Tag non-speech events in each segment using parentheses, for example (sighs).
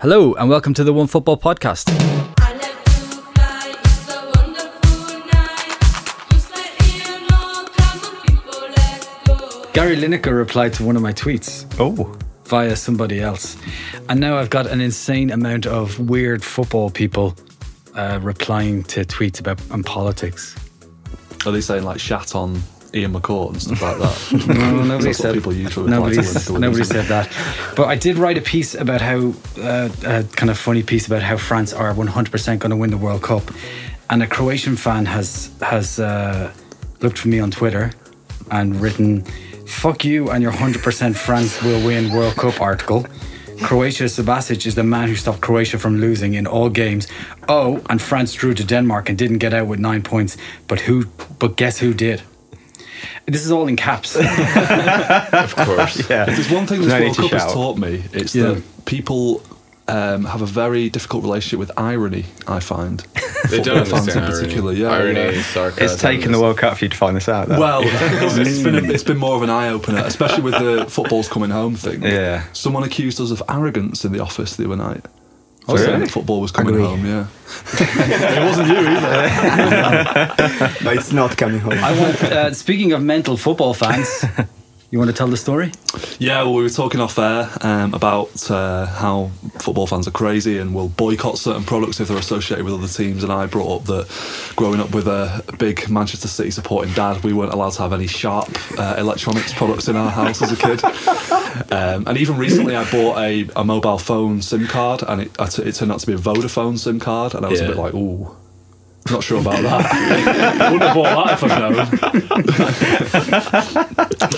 Hello, and welcome to the Onefootball Podcast. I like to fly, it's a wonderful night. Just like Ian Long, come on people, let's go. Gary Lineker replied to one of my tweets Oh, via somebody else. And now I've got an insane amount of weird football people uh, replying to tweets about and politics. Are they saying like shat on Ian McCourt and stuff like that? (laughs) No, nobody said people usually nobody, nobody said that. But I did write a piece about how uh, a kind of funny piece about how France are 100% going to win the World Cup, and a Croatian fan has has uh, looked for me on Twitter and written, "Fuck you and your 100% France will win World Cup article." Croatia Subasic is the man who stopped Croatia from losing in all games. Oh, and France drew to Denmark and didn't get out with nine points. But who? But guess who did? This is all in caps. (laughs) of course. yeah. If there's one thing this No World to Cup has taught me, it's Yeah. that people um, have a very difficult relationship with irony. I find (laughs) They Football don't fans understand in irony. particular. Yeah, irony, yeah. sarcasm. It's taken the World Cup for you to find this out. Though. Well, (laughs) it's, it's been a, it's been more of an eye opener, especially with the football's coming home thing. Yeah. Someone accused us of arrogance in the office the other night. Oh, saying really? football was coming Agree. home. Yeah, (laughs) it wasn't you either. (laughs) but it's not coming home. I want. Uh, speaking of mental football fans, (laughs) you want to tell the story? Yeah, well, we were talking off air um, about uh, how football fans are crazy and will boycott certain products if they're associated with other teams. And I brought up that growing up with a big Manchester City supporting dad, we weren't allowed to have any sharp uh, electronics products in our house as a kid. (laughs) Um, and even recently, I bought a, a mobile phone SIM card, and it, I t- turned out to be a Vodafone SIM card, and I was a bit like, ooh. Not sure about that. (laughs) Wouldn't have bought that if I'd known.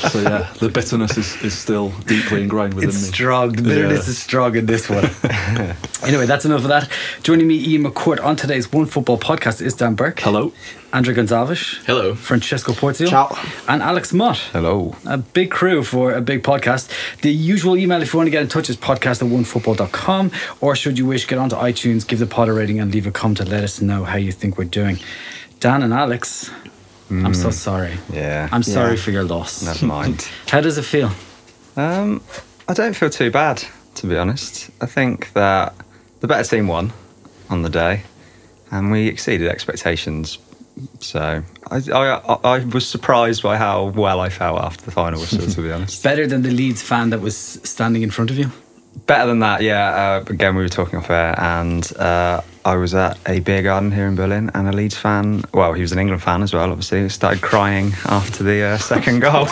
(laughs) so yeah, the bitterness is, is still deeply ingrained within It's me. strong. The bitterness Yeah. is strong in this one. (laughs) anyway, that's enough of that. Joining me, Ian McCourt, on today's Onefootball podcast is Dan Burke. Hello. André Gonçalves. Hello. Francesco Porzio. Ciao. And Alex Mott. Hello. A big crew for a big podcast. The usual email if you want to get in touch is podcast at onefootball.com or should you wish, get onto iTunes, give the pod a rating and leave a comment to let us know how you think we're doing. Dan and Alex, I'm so sorry. Yeah. I'm sorry Yeah. for your loss. Never mind. (laughs) How does it feel? um, I don't feel too bad, to be honest. I think that the better team won on the day, and we exceeded expectations. So I, I, I was surprised by how well I felt after the final whistle, to be (laughs) honest. Better than the Leeds fan that was standing in front of you? Better than that, yeah. Uh, again, we were talking off air, and uh, I was at a beer garden here in Berlin, and a Leeds fan, well, he was an England fan as well, obviously, started crying after the uh, (laughs) second goal.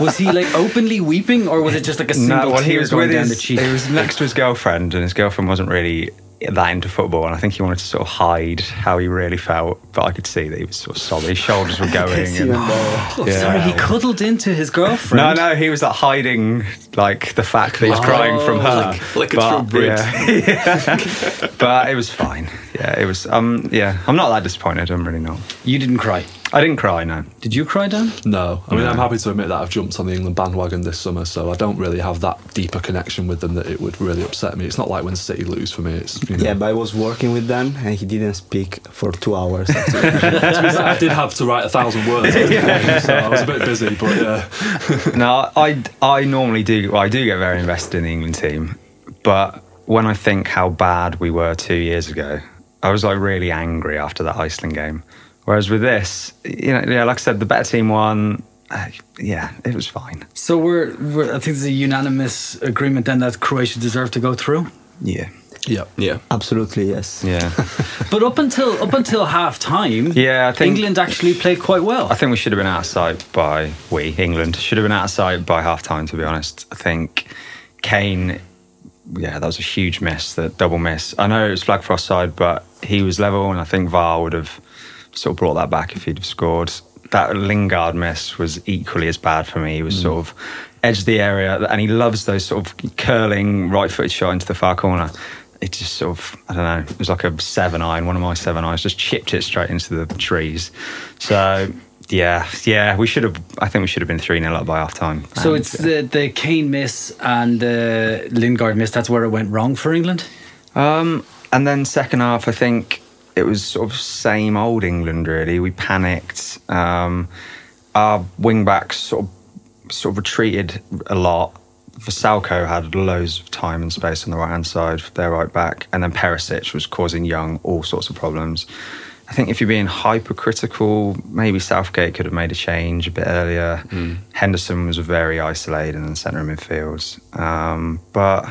Was he like openly weeping or was it just like a single no, well, he was going with down his, the cheek? He was next to his girlfriend, and his girlfriend wasn't really that into football, and I think he wanted to sort of hide how he really felt. But I could see that he was sort of sobbing. His shoulders were (laughs) going. It's and- better. yeah. Sorry, he cuddled into his girlfriend. No, no, he was like hiding like the fact that he's Oh, crying from her. like- like a but, true Brit. Yeah. (laughs) (laughs) but it was fine. Yeah, it was. Um, yeah, I'm not that disappointed. I'm really not. You didn't cry. I didn't cry. No. Did you cry, Dan? No, I mean I'm happy to admit that I've jumped on the England bandwagon this summer, so I don't really have that deeper connection with them that it would really upset me. It's not like when City lose for me. It's you know, Yeah, but I was working with Dan and he didn't speak for two hours. (laughs) To be fair, I did have to write a thousand words, at the game, (laughs) so I was a bit busy. But yeah, (laughs) no, I I normally do. Well, I do get very invested in the England team, but when I think how bad we were two years ago, I was like really angry after that Iceland game. Whereas with this, you know, yeah, like I said, the better team won. Uh, yeah, it was fine. So we're, we're, I think there's a unanimous agreement then that Croatia deserved to go through. yeah. yeah, Yeah. Absolutely, yes. Yeah, (laughs) But up until up until half time, yeah. I think England actually played quite well. I think we should have been out of sight by we England should have been out of sight by half time. To be honest, I think Kane. Yeah, that was a huge miss. That double miss. I know it was flag for offside, but he was level, and I think VAR would have sort of brought that back if he'd have scored. That Lingard miss was equally as bad for me. He was sort of edge of the area, and he loves those sort of curling right-footed shot into the far corner. It just sort of, I don't know, it was like a seven iron. One of my seven irons just chipped it straight into the trees. So yeah, yeah, we should have. I think we should have been three 0 up by half time. so it's the the Kane miss and the Lingard miss. That's where it went wrong for England. Um, and then second half, I think it was sort of same old England. Really, we panicked. Um, our wing backs sort of sort of retreated a lot. Vrsaljko had loads of time and space on the right hand side, for their right back, and then Perisic was causing Young all sorts of problems. I think if you're being hypercritical, maybe Southgate could have made a change a bit earlier. Henderson was very isolated in the centre of midfield. Um, but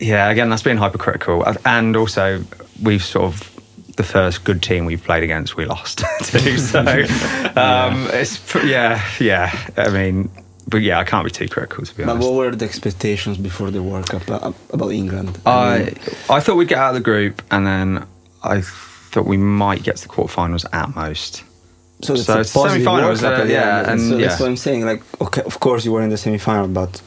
yeah, again, that's being hypercritical. And also, we've sort of the first good team we've played against, we lost (laughs) to. So (laughs) um, it's yeah, yeah. I mean, but yeah, I can't be too critical to be But honest. what were the expectations before the World Cup uh, about England? I I thought we'd get out of the group, and then I thought we might get to the quarterfinals at most. so it's so a it's positive World semi-finals, Cup uh, at the yeah, and so yeah. that's what I'm saying. Like, okay, of course you were in the semi-final, but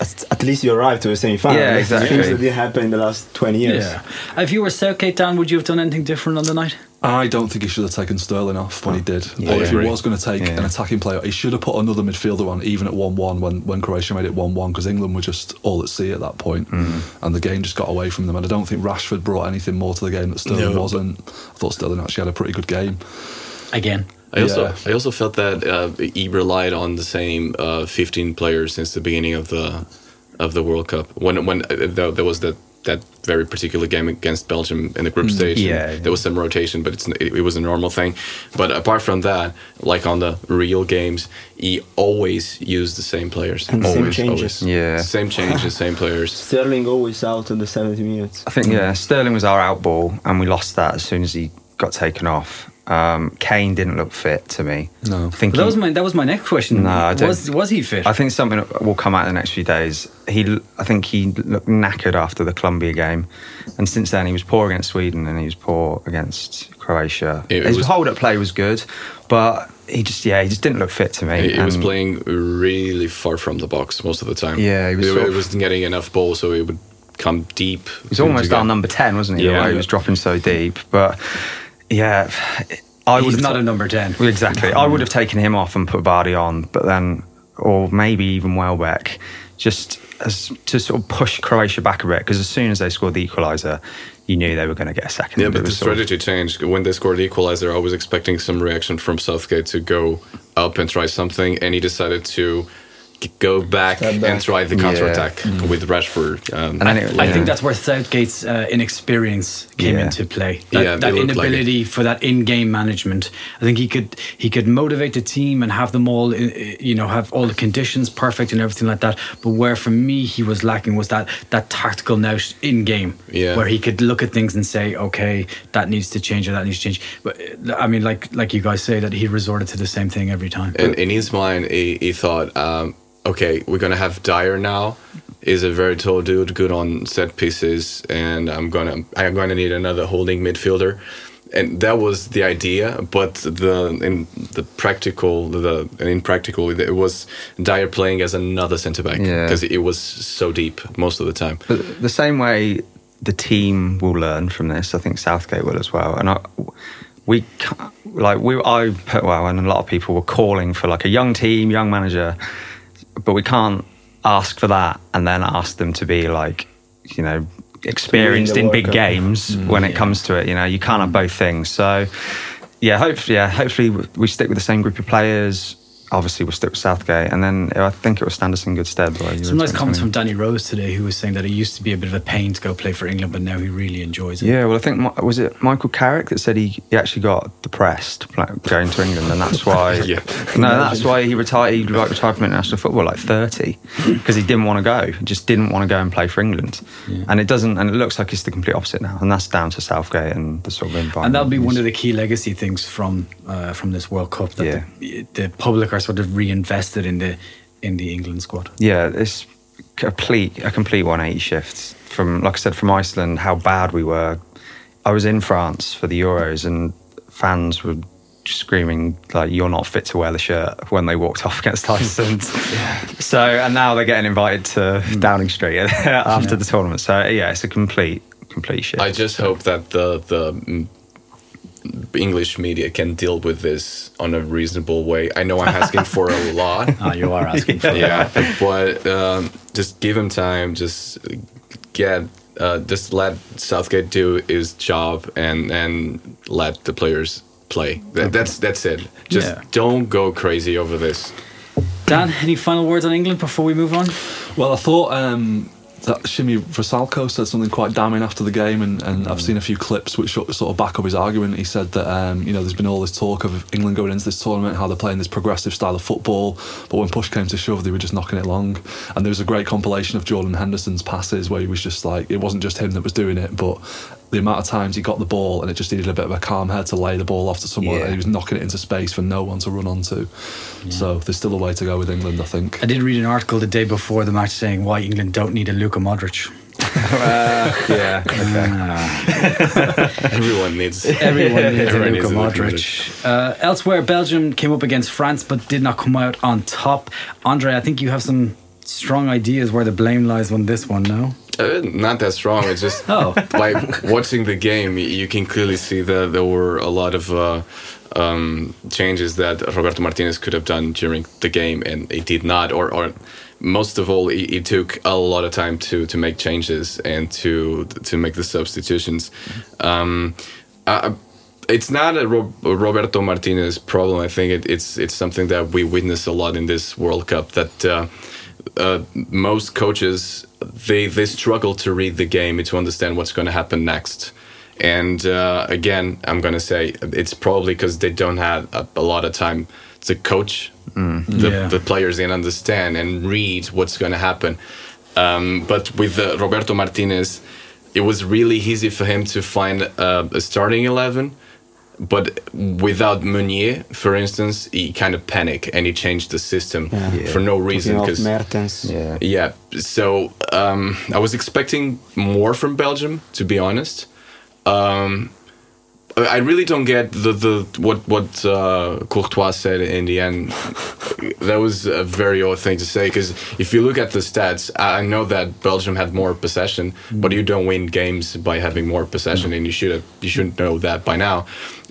at, at least you arrived to the semi-final. Yeah, exactly. Things that didn't happen in the last 20 years. Yeah. If you were Southgate, Dan, would you have done anything different on the night? I don't think he should have taken Sterling off when he did. Yeah, or I if he agree. was going to take Yeah. an attacking player, he should have put another midfielder on, even at 1 1 when, when Croatia made it 1 1, because England were just all at sea at that point, Mm-hmm. and the game just got away from them. And I don't think Rashford brought anything more to the game that Sterling No. wasn't. I thought Sterling actually had a pretty good game. Again. I also Yeah. I also felt that uh, he relied on the same uh, 15 players since the beginning of the of the World Cup. When when uh, there, there was that that very particular game against Belgium in the group stage, yeah, yeah. there was some rotation, but it's, it, it was a normal thing. But apart from that, like on the real games, he always used the same players. And same changes. always. Yeah. same changes, same (laughs) players. Sterling always out in the 70 minutes. I think yeah, Sterling was our out ball, and we lost that as soon as he got taken off. Um, Kane didn't look fit to me. No. I think But that was my that was my next question. No, I don't- was was he fit? I think something will come out in the next few days. He, I think he looked knackered after the Colombia game, and since then he was poor against Sweden and he was poor against Croatia. It- it His was- hold-up play was good, but he just yeah he just didn't look fit to me. He, he was playing really far from the box most of the time. Yeah, he was He, sort of- wasn't getting enough ball, so he would come deep. He was almost our number ten, wasn't he? Yeah. he was dropping so deep, but yeah, I would He's not ta- a number ten. Well, Exactly. I would have taken him off and put Vardy on, but then, or maybe even Welbeck, just as to sort of push Croatia back a bit. Because as soon as they scored the equaliser, you knew they were going to get a second. Yeah, but the was sort of- strategy changed when they scored the equalizer. I was expecting some reaction from Southgate to go up and try something, and he decided to g- go back, back. and try the Yeah. counter attack with Rashford. Um, And then it- I Yeah. think that's where Southgate's uh, inexperience came Yeah. into play. That, Yeah, that it looked like inability for that in-game management. I think he could he could motivate the team and have them all, uh, you know, have all the conditions perfect and everything like that. But where for me he was lacking was that that tactical nous in game, Yeah. where he could look at things and say, okay, that needs to change or that needs to change. But uh, I mean, like like you guys say, that he resorted to the same thing every time. in, in his mind, he, he thought, um, okay, we're gonna have Dier now. He's a very tall dude, good on set pieces, and I'm gonna I'm gonna need another holding midfielder. And that was the idea, but the in the practical the in practical it was Dier playing as another centre back Yeah. because it was so deep most of the time. But the same way the team will learn from this, I think Southgate will as well. And I, we like we I well, and a lot of people were calling for like a young team, young manager, but we can't ask for that and then ask them to be like, you know, experienced in big games when it comes to it. You know, you can't have both things. So yeah, hopefully, yeah, hopefully we stick with the same group of players. Obviously, we'll stick with Southgate, and then I think it was stand us in good stead. by Some nice comments 2020. from Danny Rose today, who was saying that it used to be a bit of a pain to go play for England, but now he really enjoys it. Yeah, well, I think was it Michael Carrick that said he, he actually got depressed going to England, and that's why. (laughs) Yeah. No, that's why he retired. He like retired from international football like thirty because he didn't want to go. He just didn't want to go and play for England, and it doesn't. And it looks like it's the complete opposite now, and that's down to Southgate and the sort of environment. and that'll be one of the key legacy things from uh, from this World Cup that Yeah. the, the public are sort of reinvested in the in the England squad. Yeah, it's complete a complete 180 shift from like I said from Iceland how bad we were. I was in France for the Euros and fans were screaming like you're not fit to wear the shirt when they walked (laughs) off against Iceland. So and now they're getting invited to Downing Street (laughs) after the tournament. So yeah, it's a complete complete shift. I just hope that the the mm, English media can deal with this on a reasonable way. I know I'm asking for a (laughs) lot. Ah, you are asking for yeah, but um, just give him time. Just get, uh, just let Southgate do his job and and let the players play. That, That's that's it. Just Yeah. don't go crazy over this. Dan, any final words on England before we move on? Well, I thought um, that Sime Vrsaljko said something quite damning after the game, and, and I've seen a few clips which sort of back up his argument. He said that um, you know there's been all this talk of England going into this tournament, how they're playing this progressive style of football, but when push came to shove, they were just knocking it long. And there was a great compilation of Jordan Henderson's passes where he was just like, it wasn't just him that was doing it, but the amount of times he got the ball and it just needed a bit of a calm head to lay the ball off to someone, Yeah. and he was knocking it into space for no one to run onto. So there's still a way to go with England, I think. I did read an article the day before the match saying why England don't need a Luka Modric. (laughs) yeah. (laughs) Everyone needs. Everyone needs a Everyone Luka needs Modric. Uh, elsewhere, Belgium came up against France but did not come out on top. Andre, I think you have some strong ideas where the blame lies on this one, no? Uh, not that strong. It's just (laughs) Oh. by watching the game, you can clearly see that there were a lot of uh, um, changes that Roberto Martinez could have done during the game, and he did not. Or, or most of all, he, he took a lot of time to to make changes and to to make the substitutions. Um, I, it's not a, Ro- a Roberto Martinez problem. I think it, it's it's something that we witness a lot in this World Cup. That uh, uh, most coaches they they struggle to read the game and to understand what's going to happen next. And uh, again, I'm going to say it's probably because they don't have a, a lot of time to coach the, Yeah. the players and understand and read what's going to happen. Um, but with uh, Roberto Martinez, it was really easy for him to find uh, a starting eleven. But without Meunier, for instance, he kind of panicked and he changed the system Yeah. for no reason. Because Mertens. Yeah. yeah. So um, I was expecting more from Belgium, to be honest. Um, I really don't get the, the what what uh, Courtois said in the end. (laughs) that was a very odd thing to say because if you look at the stats, I know that Belgium had more possession, but you don't win games by having more possession, and you should have, you should know that by now.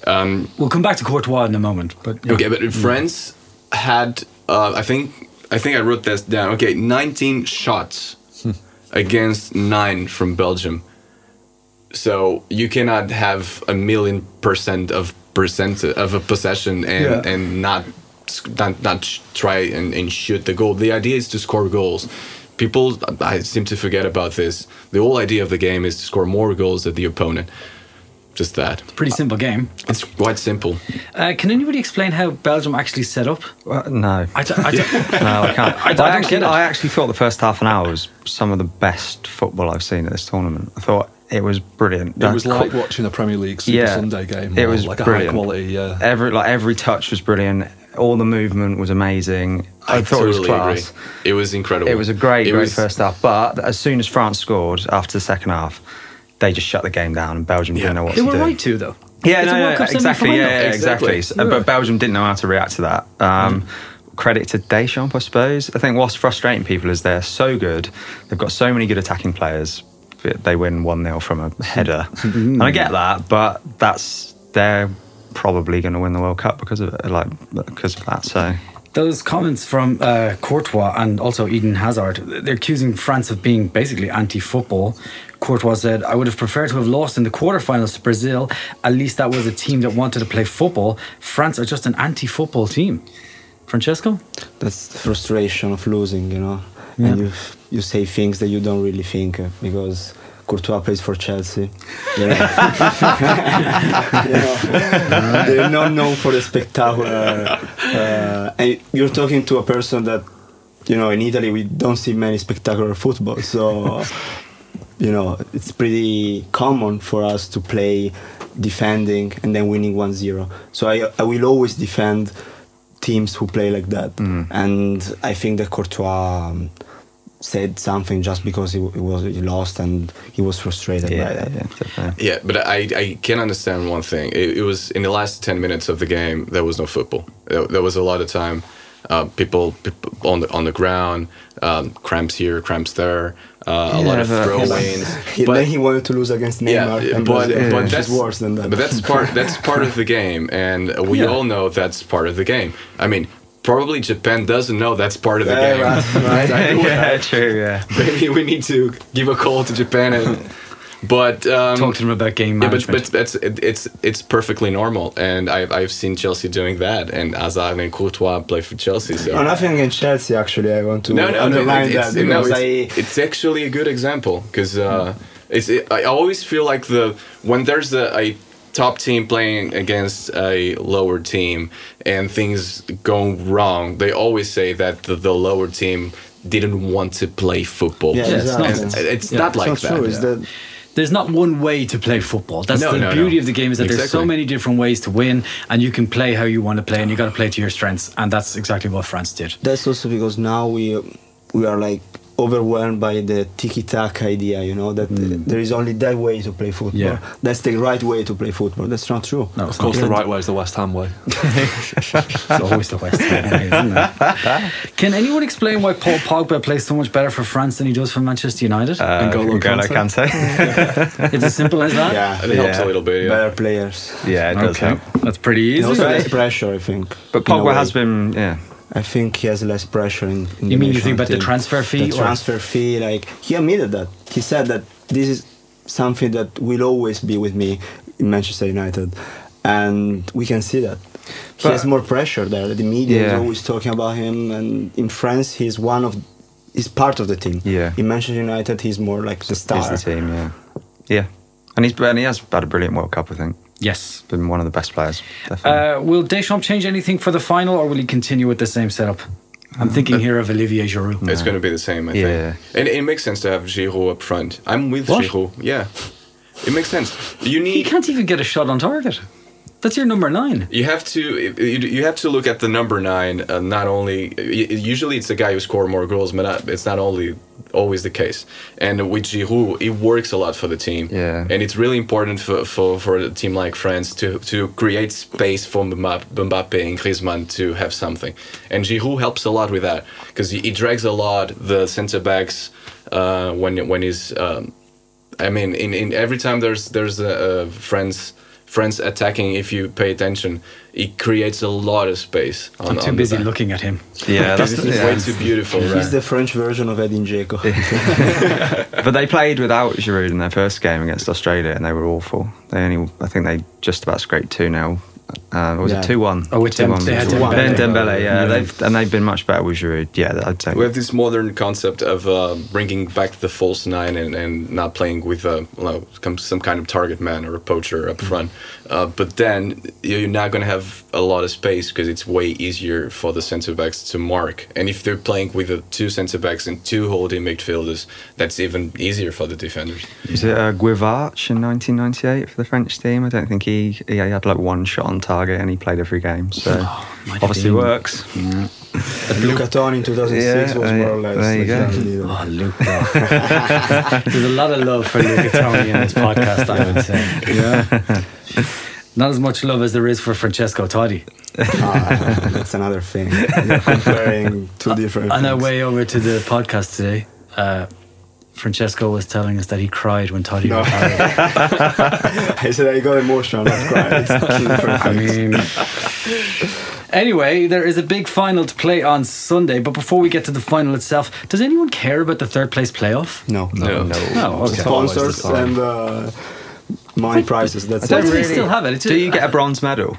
Um, We'll come back to Courtois in a moment. But yeah. Okay, but France had uh, I think I think I wrote this down. Okay, 19 shots against nine from Belgium. So you cannot have a million percent of percent of a possession and Yeah. and not not, not sh- try and, and shoot the goal. The idea is to score goals. People, I seem to forget about this. The whole idea of the game is to score more goals than the opponent. Just that. Pretty simple game. It's quite simple. Uh, can anybody explain how Belgium actually set up? Well, no. I don't, I don't, (laughs) No, I can't. I (laughs) I, don't actually. I actually thought the first half an hour was some of the best football I've seen at this tournament. I thought it was brilliant. It was like watching a Premier League Super Yeah. Sunday game. It was like a high quality. Yeah. every like every touch was brilliant. All the movement was amazing. I, thought it was class. agree. It was incredible. It was a great, It great was- first half. But as soon as France scored after the second half, they just shut the game down, and Belgium Yeah. didn't know what they to do. They were right to, though. Yeah, It's a no, World no, Cup exactly. Yeah, yeah, exactly. Exactly. So- But Belgium didn't know how to react to that. Um, Credit to Deschamps, I suppose. I think what's frustrating people is they're so good. They've got so many good attacking players. But They win one 0 from a (laughs) header, and I get that. But that's they're probably going to win the World Cup because of it, like because of that. So Those comments from uh, Courtois and also Eden Hazard, they're accusing France of being basically anti-football. Courtois said, "I would have preferred to have lost in the quarterfinals to Brazil. At least that was a team that wanted to play football. France are just an anti-football team." Francesco, That's the frustration of losing, you know. And you you say things that you don't really think uh, because Courtois plays for Chelsea. You know? You know, They're not known for the spectacular. Uh, and you're talking to a person that, you know, in Italy we don't see many spectacular football. So, you know, it's pretty common for us to play defending and then winning 1-0. So I, I will always defend teams who play like that. And I think that Courtois um, said something just because he, he was he lost and he was frustrated by yeah, that. yeah, definitely. Yeah, but I, I can understand one thing. It, it was in the last 10 minutes of the game, there was no football. There, there was a lot of time. Uh, people, people on the on the ground, um, cramps here, cramps there, uh, a lot Yeah, of but- throw-ins. (laughs) He, then he wanted to lose against Neymar, yeah, and but, Brazil, but that's worse than that. But that's part that's part of the (laughs) game, and we Yeah. all know that's part of the game. I mean, probably Japan doesn't know that's part of the Yeah, game. right, (laughs) right. yeah, (laughs) true. Yeah. Maybe we need to give a call to Japan and (laughs) But um, Talk to them about game management. yeah, but, but that's it, it's it's perfectly normal, and I've I've seen Chelsea doing that, and Hazard and Courtois play for Chelsea. So. Oh, nothing in Chelsea. Actually, I want to no, no, no, underline it- it's, that no, because it's, I. it's actually a good example because uh, it's it, I always feel like the when there's a, a top team playing against a lower team and things go wrong, they always say that the, the lower team didn't want to play football. Yeah, Yeah, it's exactly. it's Yeah, not It's like not that. true. It's that there's not one way to play football. That's No, the no, beauty no. of the game is that there's so many different ways to win, and you can play how you want to play, and you got to play to your strengths, and that's exactly what France did. that's also because now we we are like overwhelmed by the tiki taka idea. You know that there is only that way to play football. Yeah. That's the right way to play football. That's not true. No, Of course, the right way is the West Ham way. (laughs) It's always the West Ham way, isn't it? Can anyone explain why Paul Pogba plays so much better for France than he does for Manchester United? Uh, N'Golo N'Golo Kante. Kante. it's as simple as that. Yeah, It helps a little bit. Yeah. better players. yeah, it does Okay, help. that's pretty easy. Also less pressure, I think. But Pogba has been, yeah. I think he has less pressure in. in You the mean you think about the transfer fee The or- transfer fee, like he admitted that. He said that this is something that will always be with me in Manchester United, and we can see that. He But- has more pressure there. The media is always talking about him, and in France, he's one of, he's part of the team. Yeah. In Manchester United, he's more like the star. He's the team, yeah. Yeah. And he's and he has had a brilliant World Cup, I think. Yes. Been one of the best players. Definitely. Uh, will Deschamps change anything for the final, or will he continue with the same setup? I'm thinking here of Olivier Giroud. It's going to be the same, I Yeah. think. And it makes sense to have Giroud up front. I'm with What? Giroud. Yeah. It makes sense. You need. He can't even get a shot on target. That's your number nine. you have to you you have to look at the number nine. Uh, not only usually it's the guy who score more goals, but not, it's not only always the case. And with Giroud, it works a lot for the team. Yeah. And it's really important for, for, for a team like France to, to create space for Mbappe Mbappe and Griezmann to have something. And Giroud helps a lot with that because he, he drags a lot the centre backs uh, when when he's. Um, I mean, in, in every time there's there's a, a friends friends attacking, if you pay attention, he creates a lot of space. On, I'm too busy back. looking at him. yeah, Because (laughs) that's it's yeah. way too beautiful. He's Right? the French version of Edin Dzeko. (laughs) But they played without Giroud in their first game against Australia, and they were awful. They only, I think they just about scraped two 0 uh, was Yeah. it two one? Oh, with Dem- they had Dembele. Dembele. Dembele, yeah, Yeah. They've, and they've been much better with Giroud. Yeah, I'd say. We have this modern concept of uh, bringing back the false nine and, and not playing with a, well, some- some kind of target man or a poacher up front. Uh, but then you're not going to have a lot of space because it's way easier for the centre backs to mark. And if they're playing with the two centre backs and two holding midfielders, that's even easier for the defenders. Was it uh, Guivarch in 1998 for the French team? I don't think he he had like one shot on target and he played every game. So (sighs) might obviously been. works. Luca (laughs) Toni in 2006 Yeah, was more or less. there you go. Oh, Luca. (laughs) There's a lot of love for Luca Toni in this podcast, I would say. Yeah. Not as much love as there is for Francesco Totti. Ah, that's another thing. You're comparing two different On our way over to the podcast today, uh, Francesco was telling us that he cried when Totti No. retired. (laughs) I said I got emotional, not cried. It's two different I things. mean, anyway, there is a big final to play on Sunday. But before we get to the final itself, does anyone care about the third place playoff? No. No. No. Oh, okay. Sponsors and uh, money prizes. That's Why it. do they still have it? It's Do you get a bronze medal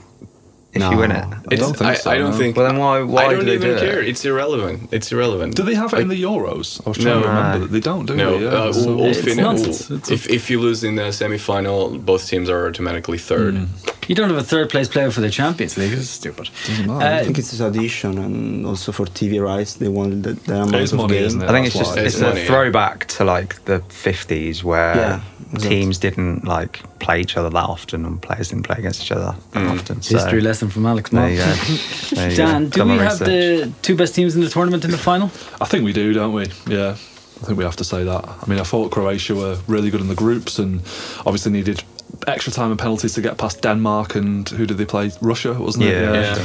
if No. you win it? I don't think I, so, I don't no. think. Well, then why? Why I don't do they even do care. It? It's irrelevant. It's irrelevant. Do they have it in the Euros? I was trying No. to remember that they don't, do No, they? Yeah, uh, so- all- all It's fin- all- It's a- if, if you lose in the semi-final, both teams are automatically third. Mm. You don't have a third place player for the Champions League. It's stupid. Doesn't. Uh, I think it's a tradition and also for TV rights, they want the, the amount is of money, game. isn't it? I think it's just why. it's It's a money, yeah. throwback to like the 50s where Yeah, exactly. teams didn't like play each other that often and players didn't play against each other that often. So History lesson from Alex There you go. (laughs) There you Dan, go. do Done we have research. the two best teams in the tournament in the final? I think we do, don't we? Yeah. I think we have to say that. I mean, I thought Croatia were really good in the groups and obviously needed extra time and penalties to get past Denmark and who did they play? Russia, wasn't it? Yeah. Yeah.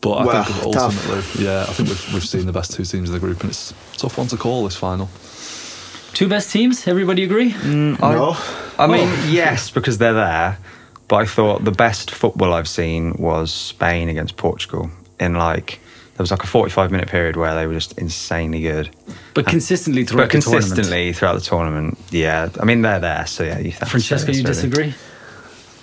But I Well, think tough. ultimately, yeah, I think we've, we've seen the best two teams in the group and it's a tough one to call this final. Two best teams? Everybody agree? Mm, I, No? I oh. mean, yes, because they're there. But I thought the best football I've seen was Spain against Portugal in like there was like a 45 minute period where they were just insanely good. But consistently throughout But the tournament. consistently throughout the tournament, yeah. I mean, they're there, so yeah. You Francesco, you really. disagree?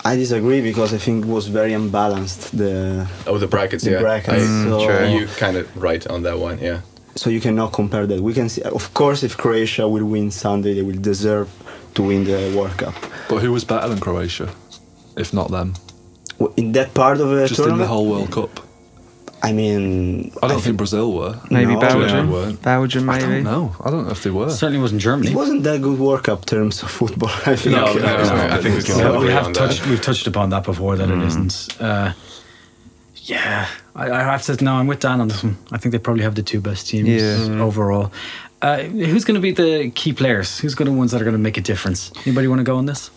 I disagree because I think it was very unbalanced. The Oh, the brackets, The yeah. brackets, I- mm, so- true. you kind of right on that one, yeah. so you cannot compare that. We can see, of course, if Croatia will win Sunday, they will deserve to win the World Cup. But who was better than Croatia, if not them? In that part of the Just in tournament, the whole World Cup. I mean, I don't think Brazil were. Maybe No, Belgium. Germany weren't. Belgium, I maybe. don't know. I don't know if they were. Certainly wasn't Germany. it wasn't that good World Cup terms of football. I think. No, no, (laughs) no, I think we, can, we have touched that. we've touched upon that before that Mm. it isn't. Uh, yeah, I, I have to. No, I'm with Dan on this one. I think they probably have the two best teams Yeah. overall. Uh, who's going to be the key players? Who's going to ones that are going to make a difference? Anybody want to go on this?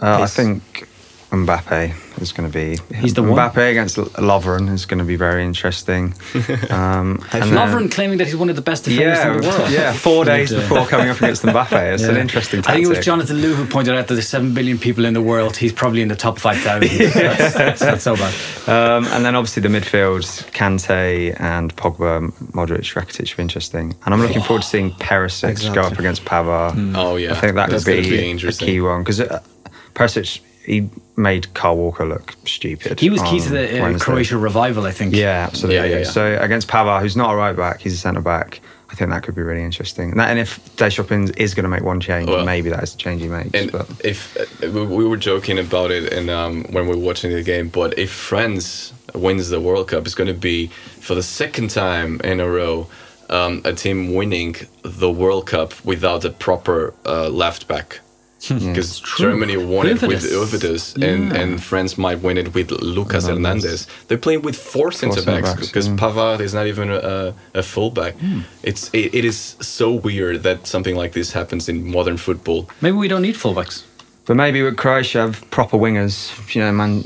Uh, I think Mbappe is going to be. He's the one. Mbappe against L- Lovren is going to be very interesting. (laughs) Um, I and Lovren claiming that he's one of the best defenders yeah, in the world. yeah, four days before coming up against Mbappe. (laughs) It's an Yeah. interesting I think it was Jonathan Liew who pointed out that there's seven billion people in the world. He's probably in the top five thousand. (laughs) that's, that's not so bad. Um, and then obviously the midfield, Kante and Pogba, Modric, Rakitic will be interesting. And I'm looking forward to seeing Perisic go up against Pavard. Oh, yeah. I think that That's could gonna be, be a key one because uh, Perisic he made Kyle Walker look stupid. He was key to the uh, Croatia revival, I think. Yeah, absolutely. Yeah, yeah, yeah. So against Pavard, who's not a right back, he's a centre back. I think that could be really interesting. And, that, and if Deschamps is going to make one change, Well, maybe that is the change he makes. And but if uh, we, we were joking about it, and um, when we were watching the game, but if France wins the World Cup, it's going to be for the second time in a row um, a team winning the World Cup without a proper uh, left back. Because Germany won it with Höwedes. Höwedes, and, and France might win it with Lucas Hernandez. They're playing with four centre backs because yeah. Pavard is not even a, a fullback. Hmm. It's it, it is so weird that something like this happens in modern football. Maybe we don't need fullbacks. But maybe with Croatia have proper wingers, you know, man,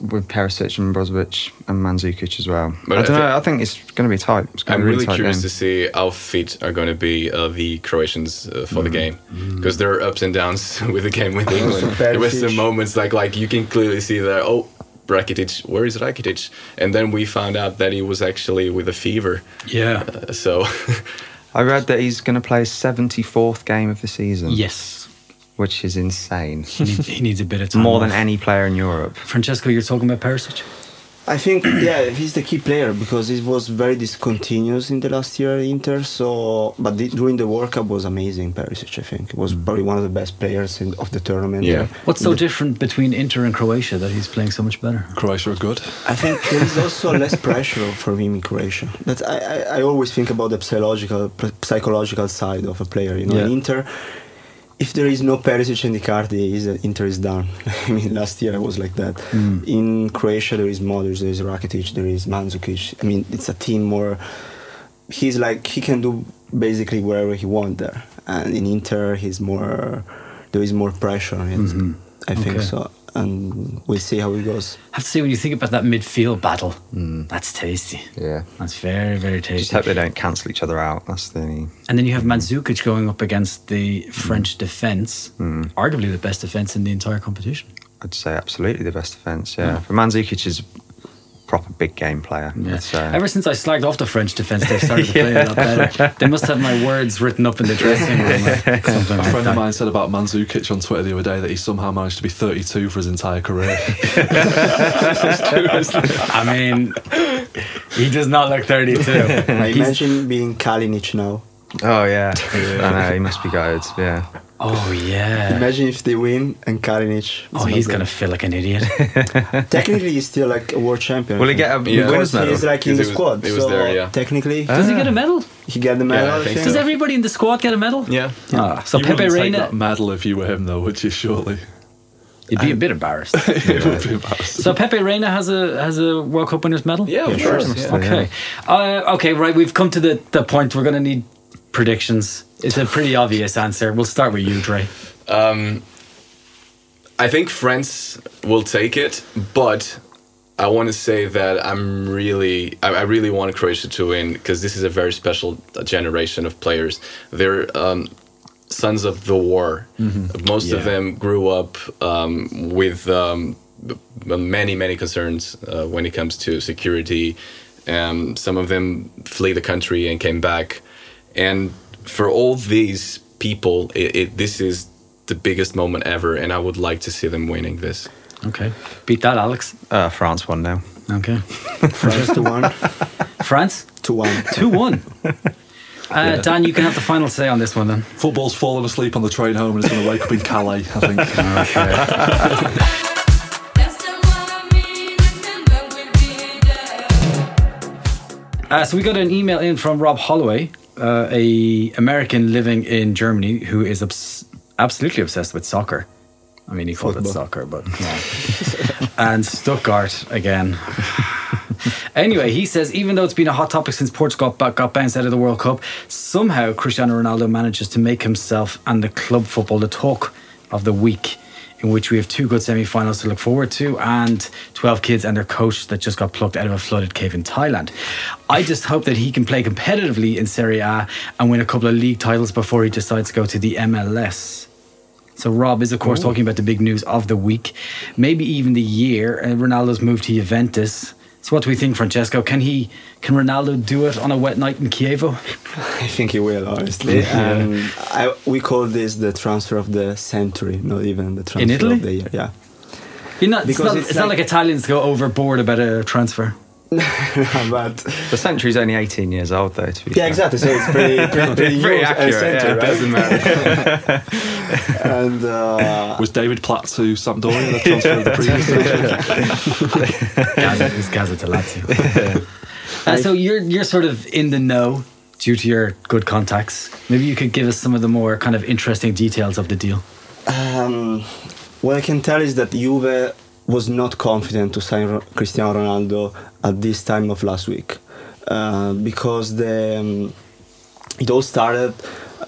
with Perisic and Brozovic and Mandzukic as well. But I I don't thi- know. I think it's going to be tight. It's going I'm to be really tight curious game. to see how fit are going to be uh, the Croatians uh, for the game because there are ups and downs (laughs) with the game with (laughs) England. There were some moments like like you can clearly see there. Oh, Rakitic, where is Rakitic? And then we found out that he was actually with a fever. Yeah. Uh, so (laughs) I read that he's going to play his 74th game of the season. Yes. Which is insane. He needs, he needs a bit of time. More off. than any player in Europe. Francesco, you're talking about Perisic? I think (clears throat) yeah, he's the key player because he was very discontinuous in the last year at Inter. So, but the, during the World Cup was amazing. Perisic, I think, was mm. probably one of the best players in, of the tournament. Yeah. What's so the- different between Inter and Croatia that he's playing so much better? Croatia are good. I think there is also less (laughs) pressure for him in Croatia. That's I, I, I always think about the psychological psychological side of a player. You know, in Inter, if there is no Perisic and Icardi, is Inter is done. (laughs) I mean, last year I was like that. Mm. In Croatia, there is Modric, there is Rakitic, there is Mandzukic. I mean, it's a team more. He's like he can do basically wherever he wants there, and in Inter, he's more. There is more pressure it. Mm-hmm. I think Okay. so, and we'll see how it goes. I have to say, when you think about that midfield battle, hmm. that's tasty. Yeah. That's very, very tasty. Just hope they don't cancel each other out. That's the. And then you have Mandzukic going up against the French hmm. defence, hmm. arguably the best defence in the entire competition. I'd say absolutely the best defence. Yeah. for Mandzukic is proper big game player. It's, uh, Ever since I slagged off the French defence, they've started to play a lot better. (laughs) They must have my words written up in the dressing room. Or (laughs) something A like friend of mine said about Mandzukic on Twitter the other day that he somehow managed to be 32 for his entire career. (laughs) I mean, he does not look 32. I He's- imagine being Kalinic now. Oh yeah. (laughs) I know he must be good. Yeah. oh, yeah. Imagine if they win and Kalinic. is Oh, he's going to feel like an idiot. (laughs) Technically, he's still like a world champion. Will he get a Yeah. winners Because medal? he's like in the he was- squad. he was so there, yeah. Technically, Does he get a medal? he get the medal. I I think think. so. Does everybody in the squad get a medal? yeah, Ah, so you Pepe wouldn't Reina, medal if you were him, though, would you? Surely, you'd be a bit embarrassed. (laughs) it would be embarrassing. So Pepe Reina has a has a World Cup winners medal. yeah, of course. yeah. Okay. Uh, okay. Right. We've come to the the point. We're going to need predictions. It's a pretty obvious answer. We'll start with you, Dre. Um, I think France will take it, but I want to say that I'm really, I, I really want Croatia to win because this is a very special generation of players. They're um, sons of the war. Most Yeah. of them grew up um, with um, many, many concerns uh, when it comes to security. Um, some of them flee the country and came back. And for all these people, it, it, this is the biggest moment ever, and I would like to see them winning this. Okay. Beat that, Alex. Uh, France won now. Okay. (laughs) France to one, France? to one. 2 1. (laughs) Uh, Dan, you can have the final say on this one then. Football's fallen asleep on the train home and it's going to wake up in Calais, I think. (laughs) That's the one I mean, and then we'll be there. Uh, so we got an email in from Rob Holloway, uh, a American living in Germany who is obs- absolutely obsessed with soccer. I mean, he called it soccer, but (laughs) and Stuttgart again. (laughs) anyway, he says even though it's been a hot topic since Portugal got, got bounced out of the World Cup, somehow Cristiano Ronaldo manages to make himself and the club football the talk of the week. In which we have two good semi-finals to look forward to, and 12 kids and their coach that just got plucked out of a flooded cave in Thailand. I just hope that he can play competitively in Serie A and win a couple of league titles before he decides to go to the MLS. So Rob is of course talking about the big news of the week, maybe even the year. Uh, Ronaldo's move to Juventus. So what do we think, Francesco? Can he? Can Ronaldo do it on a wet night in Chievo? (laughs) I think he will, honestly. Um, I, we call this the transfer of the century, not even the transfer in Italy? of the year. Yeah. You're not, it's not, it's it's not like- like Italians go overboard about a transfer. (laughs) but The century's only 18 years old, though, to be yeah, fair. exactly. So it's pretty, (laughs) pretty, pretty, Pretty accurate, century, yeah. right? Doesn't matter. (laughs) and uh, Was David Platt to Sampdoria the transfer of the previous season? Gazza, it's Gazza to Lazio. Uh, so you're you're sort of in the know due to your good contacts. Maybe you could give us some of the more kind of interesting details of the deal. Um, what I can tell is that Juve was not confident to sign Cristiano Ronaldo at this time of last week uh, because the, um, it all started,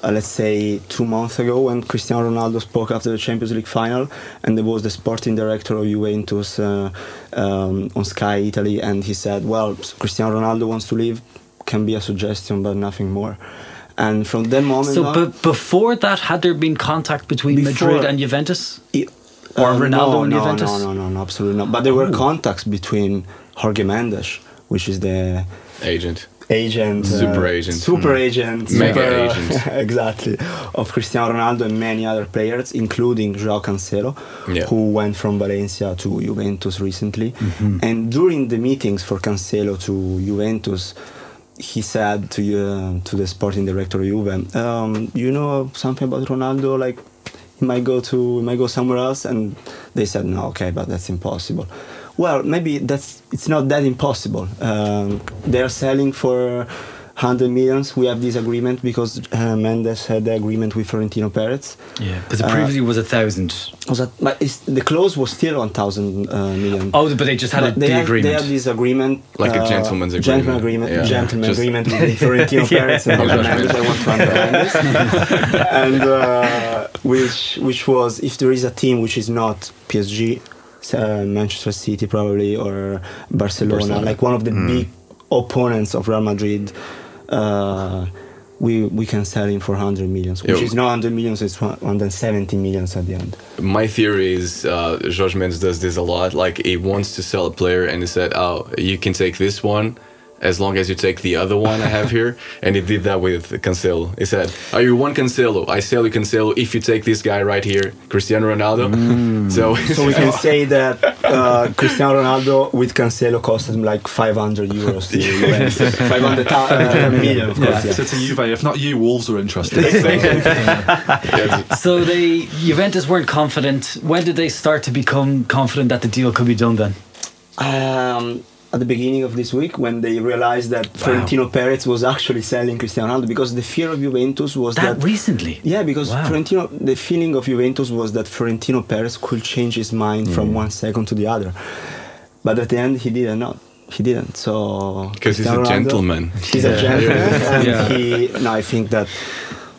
uh, let's say, two months ago when Cristiano Ronaldo spoke after the Champions League final, and there was the sporting director of Juventus uh, um, on Sky Italy, and he said, "Well, Cristiano Ronaldo wants to leave, can be a suggestion, but nothing more." And from that moment So, on, but before that, had there been contact between Madrid and Juventus? It- Or uh, Ronaldo no, and no, Juventus? No, no, no, no, absolutely not. But there were contacts between Jorge Mendes, which is the Agent. agent, uh, Super agent. super Mm. agent, Mega super- agent. (laughs) exactly, of Cristiano Ronaldo and many other players, including Joao Cancelo, Yeah. who went from Valencia to Juventus recently. Mm-hmm. And during the meetings for Cancelo to Juventus, he said to uh, to the sporting director of Juve, um, "You know something about Ronaldo? Like, he might go to, he might go somewhere else." And they said, "No, okay, but that's impossible." Well, maybe that's it's not that impossible. Um, they are selling for. 100 millions. We have this agreement because uh, Mendes had the agreement with Florentino Perez. Yeah, because Uh, previously was a thousand. Was that, but it's, the clause was still 1,000 uh, million. Oh, but they just had a, But they, the had, agreement. they had this agreement, Like a gentleman's agreement. Gentleman agreement. agreement, Yeah. gentleman Just- agreement with Florentino (laughs) Perez and Yeah. Jorge Mendes. I want to underline this, (laughs) and uh, which which was if there is a team which is not PSG, uh, Manchester City probably or Barcelona, Barcelona. like one of the big opponents of Real Madrid. Uh, we, we can sell him for 100 millions, which is not 100 millions, it's 170 millions at the end. My theory is uh, Jorge Mendes does this a lot. Like he wants to sell a player, and he said, "Oh, you can take this one." As long as you take the other one I have here, (laughs) and he did that with Cancelo. He said, Are you one Cancelo? I sell you Cancelo if you take this guy right here, Cristiano Ronaldo." (laughs) So, So we can (laughs) say that uh, Cristiano Ronaldo with Cancelo costed him like 500 euros to 500 thou- uh, million, of course. So Yeah. to Juve, if not you, Wolves are interested. so they Juventus weren't confident. When did they start to become confident that the deal could be done? Then Um, at the beginning of this week, when they realized that Florentino Perez was actually selling Cristiano Ronaldo, because the fear of Juventus was that that. recently. yeah, because Wow. Florentino, the feeling of Juventus was that Florentino Perez could change his mind from mm. one second to the other, but at the end he didn't. Not he didn't. So because he's a Ronaldo- gentleman. He's a gentleman, (laughs) and Yeah. he. No, I think that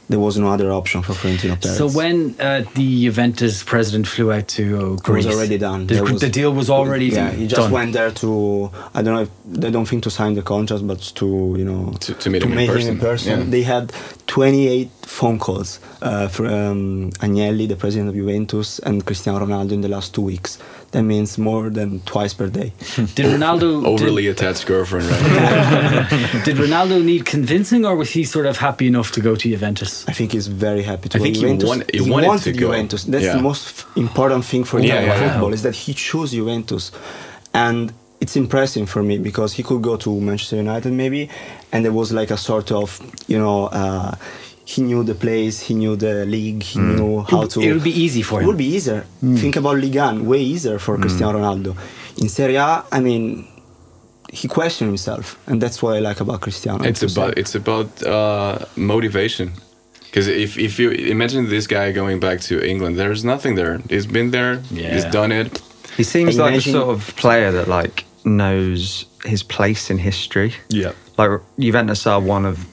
there was no other option for Florentino Perez. So when uh, the Juventus president flew out to uh, it was already done. The, was- the deal was already yeah, he just done. went there to. I don't know. if They don't think to sign the contract, but to you know To- to meet him in meet person. in person. Yeah. They had 28 phone calls uh, from um, Agnelli, the president of Juventus, and Cristiano Ronaldo in the last two weeks That means more than twice per day. (laughs) Did Ronaldo (laughs) Overly attached girlfriend, right? Did, (laughs) did Ronaldo need convincing, or was he sort of happy enough to go to Juventus? I think he's very happy to I go think he Juventus. want- he wanted to go. Juventus. That's Yeah. the most important thing for Yeah, Italian yeah, yeah. football is that he chose Juventus, and it's impressive for me because he could go to Manchester United maybe, and there was like a sort of you know. Uh, he knew the place, he knew the league, he mm. knew how to. It would be easy for him. It him. would be easier. Mm. Think about Ligue 1, way easier for mm. Cristiano Ronaldo. In Serie A, I mean, he questioned himself, and that's what I like about Cristiano. it's to say. about it's about uh, motivation. Because if, if you imagine this guy going back to England, there's nothing there. He's been there. He's done it. He seems like the sort of player that like knows his place in history. Yeah. Like Juventus are one of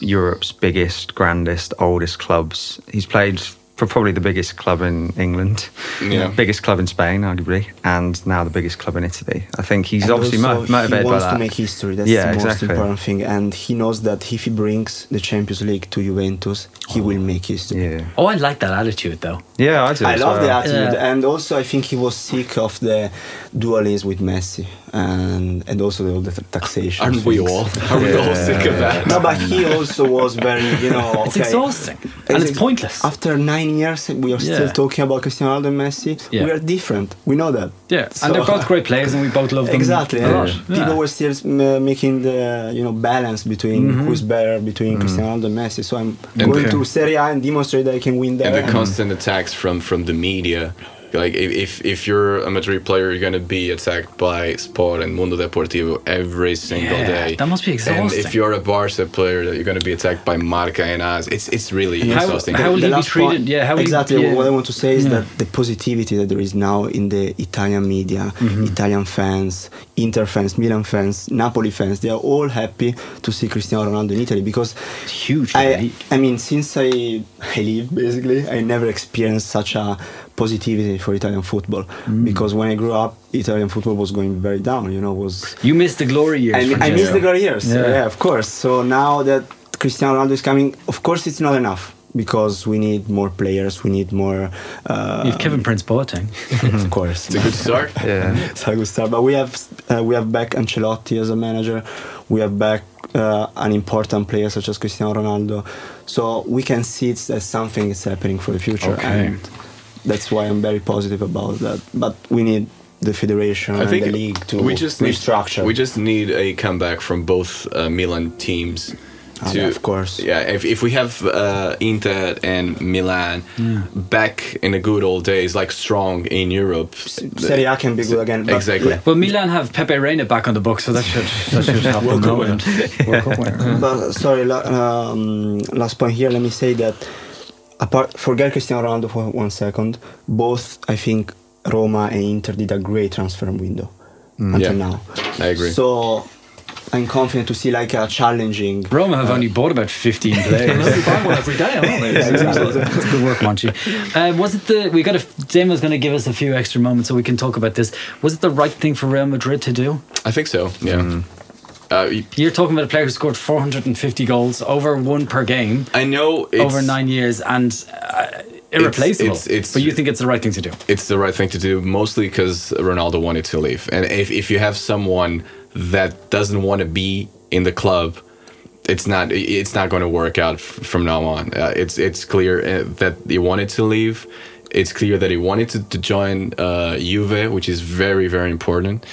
Europe's biggest, grandest, oldest clubs. He's played for probably the biggest club in England, Yeah. (laughs) biggest club in Spain, arguably, and now the biggest club in Italy. I think he's And obviously mo- also motivated he by wants that. to make history. That's Yeah, the most exactly. important thing, and he knows that if he brings the Champions League to Juventus, he will make history. Yeah, Oh, I like that attitude though. yeah, I do. I as love the attitude, Yeah. and also I think he was sick of the dualism with Messi, and and also the, the taxation. Aren't we all? Are we all sick of that? No, but he also was very, you know, It's exhausting and it's ex- pointless. After nine years, we are still Yeah. talking about Cristiano Ronaldo and Messi. Yeah. We are different. We know that. Yeah, So- and they're both great players, and we both love them Exactly. a and lot. People Yeah. were still uh, making the you know balance between Mm-hmm. who's better between Cristiano Ronaldo and Messi. So I'm And going the- to Serie A and demonstrate that I can win there. and the and- constant attacks from from the media. Like if if, if you're a Madrid player, you're gonna be attacked by Sport and Mundo Deportivo every single Yeah, day. that must be And exhausting. if you're a Barca player, that you're gonna be attacked by Marca and AS. It's it's really How- exhausting. how- will the he be treated? point- Yeah, how will he- exactly. yeah. What I want to say is Yeah. that the positivity that there is now in the Italian media, Mm-hmm. Italian fans, Inter fans, Milan fans, Napoli fans, they are all happy to see Cristiano Ronaldo in Italy because It's huge I. I mean, since I I live basically, I never experienced such a positivity for Italian football Mm. because when I grew up, Italian football was going very down. You know, was You missed the glory years. I, for I miss Jesse. the glory years. Yeah. Yeah. of course. So now that Cristiano Ronaldo is coming, of course, it's not enough because we need more players. We need more. Uh, You've Kevin Prince Boateng. (laughs) of course, It's a good start. (laughs) Yeah. it's a good start. But we have uh, we have back Ancelotti as a manager. We have back uh, an important player such as Cristiano Ronaldo. So we can see it's that something is happening for the future, Okay. and that's why I'm very positive about that. But we need the federation I and think the league to we just need, restructure. We just need a comeback from both uh, Milan teams. Ah, yeah, of course. Yeah, if, if we have uh, Inter and Milan back in the good old days, like strong in Europe, Serie A can be good again. but Exactly. yeah. Well, Milan have Pepe Reina back on the book, so that should that should help them Cup go winner. in. Cup winner. But sorry, la- um, last point here. Let me say that apart, forget Cristiano Ronaldo for one second. Both, I think, Roma and Inter did a great transfer window mm. until Yeah, now. I agree. So I'm confident to see like a challenging. Roma have uh, only bought about 15 (laughs) players. They buy one every day, aren't they? That's good work, Monchi. Uh, was it the we got a Damon's going to give us a few extra moments so we can talk about this. Was it the right thing for Real Madrid to do? I think so. Yeah. Mm. Uh, You're talking about a player who scored 450 goals, over one per game, I know over nine years, and uh, irreplaceable. it's- it's- but you think it's the right thing to do? it's the right thing to do, mostly because Ronaldo wanted to leave. And if, if you have someone that doesn't want to be in the club, it's not it's not going to work out f- from now on. Uh, it's it's clear uh, that he wanted to leave. It's clear that he wanted to, to join uh, Juve, which is very very important.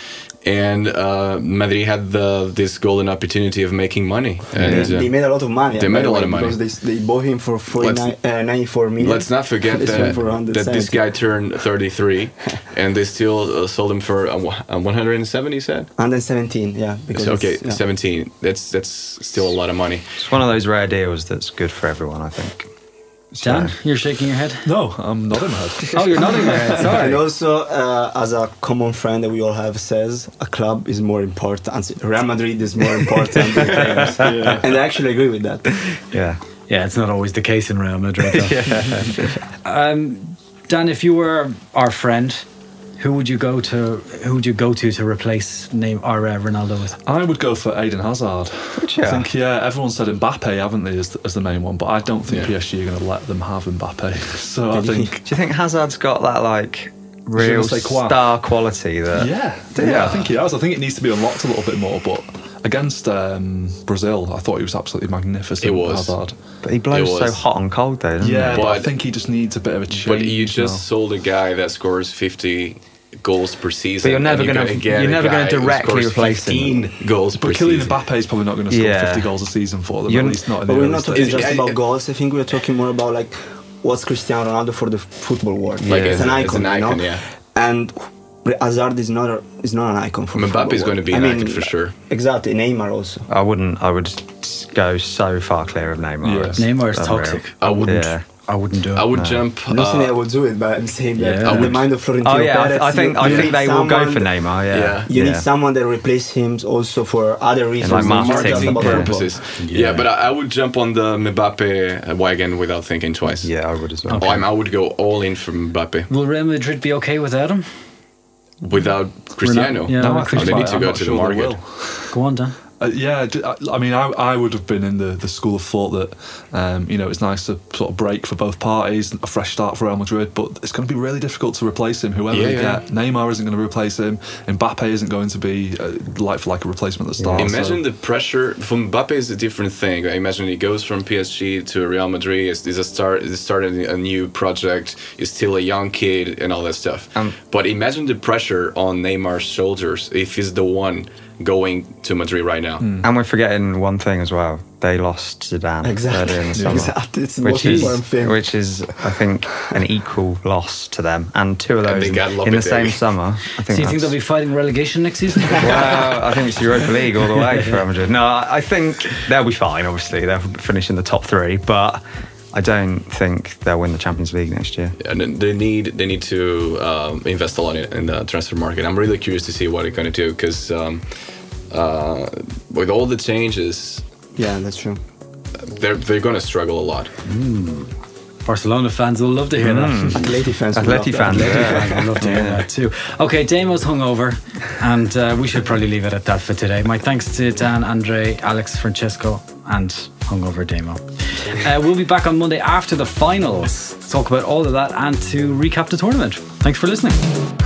And uh, Madrid had the this golden opportunity of making money. And, They, uh, they made a lot of money. They made a lot of money. because they, they bought him for 49, uh, 94 million. Let's not forget (laughs) that, that this guy turned 33 (laughs) and they still uh, sold him for uh, uh, 170, said? 117, yeah. Because okay, yeah. 17. That's that's still a lot of money. It's one of those rare deals that's good for everyone, I think. Dan, So- you're shaking your head. No, I'm nodding my head. (laughs) Oh, you're nodding your head. Sorry. And also, uh, as a common friend that we all have says, a club is more important. Real Madrid is more important than (laughs) players. And I actually agree with that. Yeah. Yeah, it's not always the case in Real Madrid. Though. (laughs) um, Dan, if you were our friend, who would you go to? Who would you go to to replace name our uh, Ronaldo with? I would go for Eden Hazard. you? I think, yeah, everyone said Mbappe, haven't they, as, as the main one, but I don't think Yeah. PSG are going to let them have Mbappe. (laughs) So I think, Do you think Hazard's got that like real Je ne sais quoi. star quality that. Yeah, yeah, I think he has. I think it needs to be unlocked a little bit more. But against um, Brazil, I thought he was absolutely magnificent. He was. Hazard. But he blows so hot and cold though, doesn't Yeah, he? but I think he just needs a bit of a change. But you just now. sold a guy that scores 50 goals per season. But you're never gonna- get you're never gonna directly replace him. goals per But Kylian season. Mbappe is probably not going to score Yeah. 50 goals a season for them. You're- at least not in But the we're not talking Is- just I- about I- goals. I think we're talking more about like what's Cristiano Ronaldo for the football world. Like, it's as an a- as icon, an you know? icon, yeah. And Hazard is not a, is not an icon for the Mbappe is going to world. be I an mean, icon for sure. Exactly, Neymar also. I wouldn't. I would go so far clear of Neymar. Yeah. Neymar is unreal. toxic. I wouldn't. Yeah. I wouldn't do it. I would No. jump. I'm not saying uh, I would do it, but I'm saying that Yeah. I in the would- mind of Florentino Oh yeah, I, Perez, th- I think you, I you think they will go for Neymar. Yeah, Yeah. You yeah. need someone that replaces him also for other reasons, like not marketing about purposes. Yeah. Yeah. but I, I would jump on the Mbappe wagon without thinking twice. Yeah, I would as well. Oh, I'm- I would go all in for Mbappe Will Real Madrid be okay without him? Without Cristiano. yeah. No, I think they need to go to the market. will. Go on, Dan. Uh, yeah, I mean, I, I would have been in the, the school of thought that, um, you know, it's nice to sort of break for both parties, a fresh start for Real Madrid, but it's going to be really difficult to replace him. Whoever Yeah, they yeah. get, Neymar isn't going to replace him, Mbappe isn't going to be uh, like for like a replacement at the start. Imagine so- the pressure from Mbappe is a different thing. I imagine he goes from PSG to Real Madrid. Is is a start is starting a new project. He's still a young kid and all that stuff. Um, but imagine the pressure on Neymar's shoulders if he's the one going to Madrid right now. Hmm. And we're forgetting one thing as well. They lost Zidane Exactly. earlier in the (laughs) summer, Exactly. It's the which is which is I think an equal loss to them. And two of those in, in the same summer. I think So you think they'll be fighting relegation next season? (laughs) well, I think it's Europa League all the way for Madrid. No, I I think they'll be fine. Obviously, they'll finish in the top three, but I don't think they'll win the Champions League next year. And they need they need to um, invest a lot in, in the transfer market. I'm really curious to see what they're going to do because um, uh, with all the changes, Yeah, that's true. they're they're going to struggle a lot. Barcelona fans will love to hear that. Atleti fans. Atleti love fans, Atleti yeah. fans would love to hear that too. Okay, Damo's hungover, and uh, we should probably leave it at that for today. My thanks to Dan, André, Alex, Francesco, and hungover Damo. Uh, we'll be back on Monday after the finals to talk about all of that and to recap the tournament. Thanks for listening.